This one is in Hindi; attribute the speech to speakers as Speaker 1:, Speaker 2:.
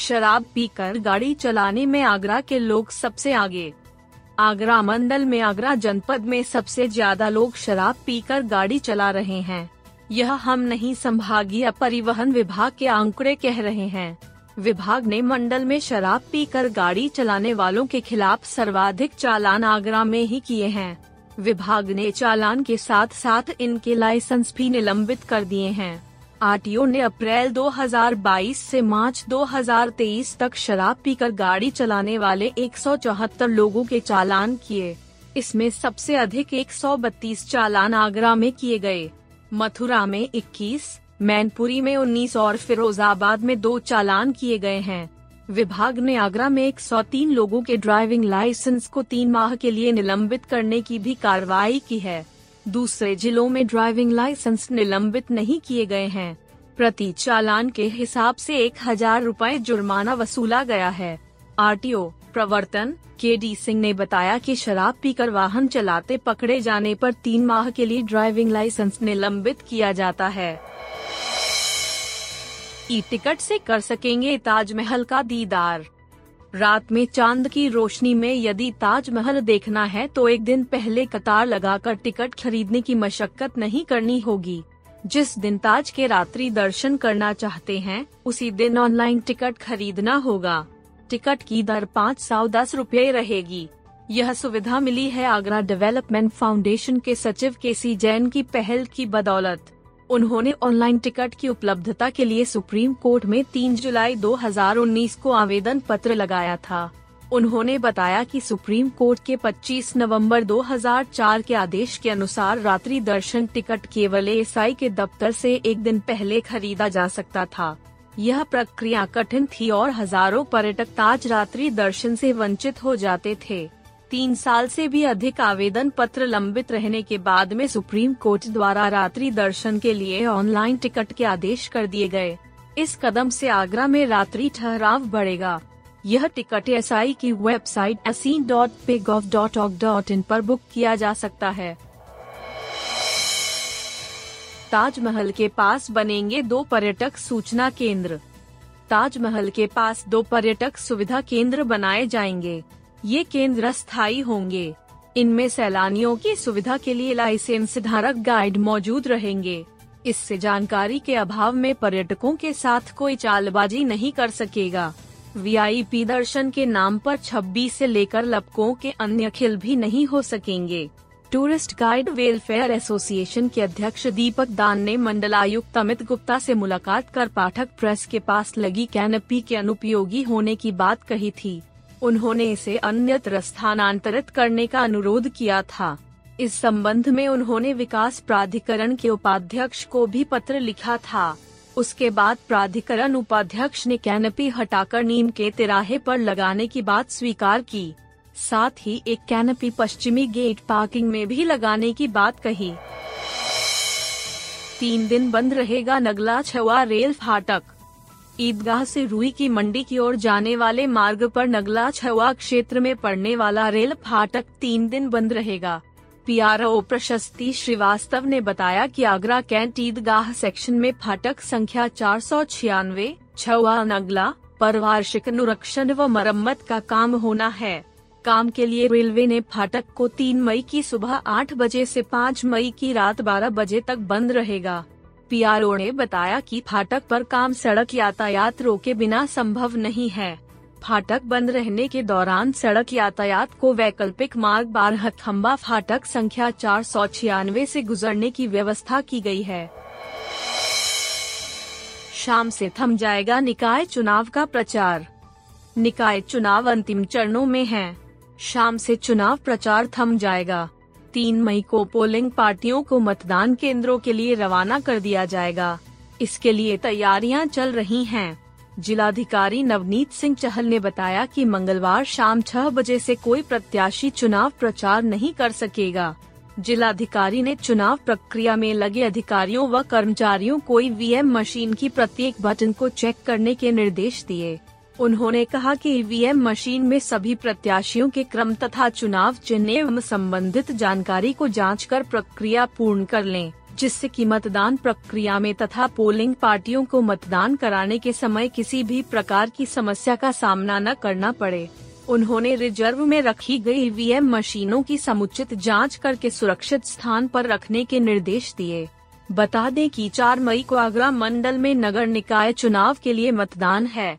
Speaker 1: शराब पीकर गाड़ी चलाने में आगरा के लोग सबसे आगे। आगरा मंडल में आगरा जनपद में सबसे ज़्यादा लोग शराब पीकर गाड़ी चला रहे हैं। यह हम नहीं संभागीय परिवहन विभाग के आंकड़े कह रहे हैं। विभाग ने मंडल में शराब पीकर गाड़ी चलाने वालों के खिलाफ सर्वाधिक चालान आगरा में ही किए हैं। विभाग ने चालान के साथ साथ इनके लाइसेंस भी निलंबित कर दिए हैं। आरटीओ ने अप्रैल 2022 से मार्च 2023 तक शराब पीकर गाड़ी चलाने वाले 174 लोगों के चालान किए। इसमें सबसे अधिक 132 चालान आगरा में किए गए। मथुरा में 21, मैनपुरी में 19 और फिरोजाबाद में दो चालान किए गए हैं। विभाग ने आगरा में 103 लोगों के ड्राइविंग लाइसेंस को तीन माह के लिए निलंबित करने की भी कार्रवाई की है। दूसरे जिलों में ड्राइविंग लाइसेंस निलंबित नहीं किए गए हैं। प्रति चालान के हिसाब से एक हज़ार रूपए जुर्माना वसूला गया है। आरटीओ प्रवर्तन के डी सिंह ने बताया कि शराब पीकर वाहन चलाते पकड़े जाने पर तीन माह के लिए ड्राइविंग लाइसेंस निलंबित किया जाता है। ई टिकट से कर सकेंगे ताजमहल का दीदार। रात में चाँद की रोशनी में यदि ताजमहल देखना है तो एक दिन पहले कतार लगाकर टिकट खरीदने की मशक्कत नहीं करनी होगी। जिस दिन ताज के रात्रि दर्शन करना चाहते हैं, उसी दिन ऑनलाइन टिकट खरीदना होगा। टिकट की दर पाँच सौ दस रूपए रहेगी। यह सुविधा मिली है आगरा डेवलपमेंट फाउंडेशन के सचिव के सी जैन की पहल की बदौलत। उन्होंने ऑनलाइन टिकट की उपलब्धता के लिए सुप्रीम कोर्ट में 3 जुलाई 2019 को आवेदन पत्र लगाया था। उन्होंने बताया कि सुप्रीम कोर्ट के 25 नवंबर 2004 के आदेश के अनुसार रात्रि दर्शन टिकट केवल एसआई के दफ्तर से एक दिन पहले खरीदा जा सकता था। यह प्रक्रिया कठिन थी और हज़ारों पर्यटक ताज रात्रि दर्शन से वंचित हो जाते थे। तीन साल से भी अधिक आवेदन पत्र लंबित रहने के बाद में सुप्रीम कोर्ट द्वारा रात्रि दर्शन के लिए ऑनलाइन टिकट के आदेश कर दिए गए। इस कदम से आगरा में रात्रि ठहराव बढ़ेगा। यह टिकट एसआई की website ASI dot pay gov dot org dot in पर बुक किया जा सकता है। ताजमहल के पास बनेंगे दो पर्यटक सूचना केंद्र। ताजमहल के पास दो पर्यटक सुविधा केंद्र बनाए जाएँगे। ये केंद्र स्थायी होंगे। इनमें सैलानियों की सुविधा के लिए लाइसेंस धारक गाइड मौजूद रहेंगे। इससे जानकारी के अभाव में पर्यटकों के साथ कोई चालबाजी नहीं कर सकेगा। वीआईपी दर्शन के नाम पर 26 से लेकर लपकों के अन्य खिल भी नहीं हो सकेंगे। टूरिस्ट गाइड वेलफेयर एसोसिएशन के अध्यक्ष दीपक दान ने मंडलायुक्त अमित गुप्ता से मुलाकात कर पाठक प्रेस के पास लगी कैनपी के अनुपयोगी होने की बात कही थी। उन्होंने इसे अन्यत्र स्थानांतरित करने का अनुरोध किया था। इस संबंध में उन्होंने विकास प्राधिकरण के उपाध्यक्ष को भी पत्र लिखा था। उसके बाद प्राधिकरण उपाध्यक्ष ने कैनपी हटाकर नीम के तिराहे पर लगाने की बात स्वीकार की। साथ ही एक कैनपी पश्चिमी गेट पार्किंग में भी लगाने की बात कही। तीन दिन बंद रहेगा नगला छवा रेल फाटक। ईदगाह से रुई की मंडी की ओर जाने वाले मार्ग पर नगला छवा क्षेत्र में पड़ने वाला रेल फाटक तीन दिन बंद रहेगा। पीआरओ प्रशस्ति श्रीवास्तव ने बताया कि आगरा कैंट ईदगाह सेक्शन में फाटक संख्या चार सौ छियानवे छवा नगला पर वार्षिक अनुरक्षण व मरम्मत का काम होना है। काम के लिए रेलवे ने फाटक को 3 मई की सुबह 8 बजे से 5 मई की रात 12 बजे तक बंद रहेगा। पीआरओ ने बताया कि फाटक पर काम सड़क यातायात रोके बिना संभव नहीं है। फाटक बंद रहने के दौरान सड़क यातायात को वैकल्पिक मार्ग बारह खम्बा फाटक संख्या चार सौ छियानवे ऐसी गुजरने की व्यवस्था की गई है। शाम से थम जाएगा निकाय चुनाव का प्रचार। निकाय चुनाव अंतिम चरणों में है। शाम से चुनाव प्रचार थम जाएगा। तीन मई को पोलिंग पार्टियों को मतदान केंद्रों के लिए रवाना कर दिया जाएगा। इसके लिए तैयारियाँ चल रही हैं। जिलाधिकारी नवनीत सिंह चहल ने बताया कि मंगलवार शाम छह बजे से कोई प्रत्याशी चुनाव प्रचार नहीं कर सकेगा। जिलाधिकारी ने चुनाव प्रक्रिया में लगे अधिकारियों व कर्मचारियों को ईवीएम मशीन की प्रत्येक बटन को चेक करने के निर्देश दिए। उन्होंने कहा कि ईवीएम मशीन में सभी प्रत्याशियों के क्रम तथा चुनाव चिन्ह एवं संबंधित जानकारी को जाँच कर प्रक्रिया पूर्ण कर लें, जिससे कि मतदान प्रक्रिया में तथा पोलिंग पार्टियों को मतदान कराने के समय किसी भी प्रकार की समस्या का सामना न करना पड़े। उन्होंने रिज़र्व में रखी गई ईवीएम मशीनों की समुचित जाँच करके सुरक्षित स्थान पर रखने के निर्देश दिए। बता दें कि 4 मई को आगरा मंडल में नगर निकाय चुनाव के लिए मतदान है।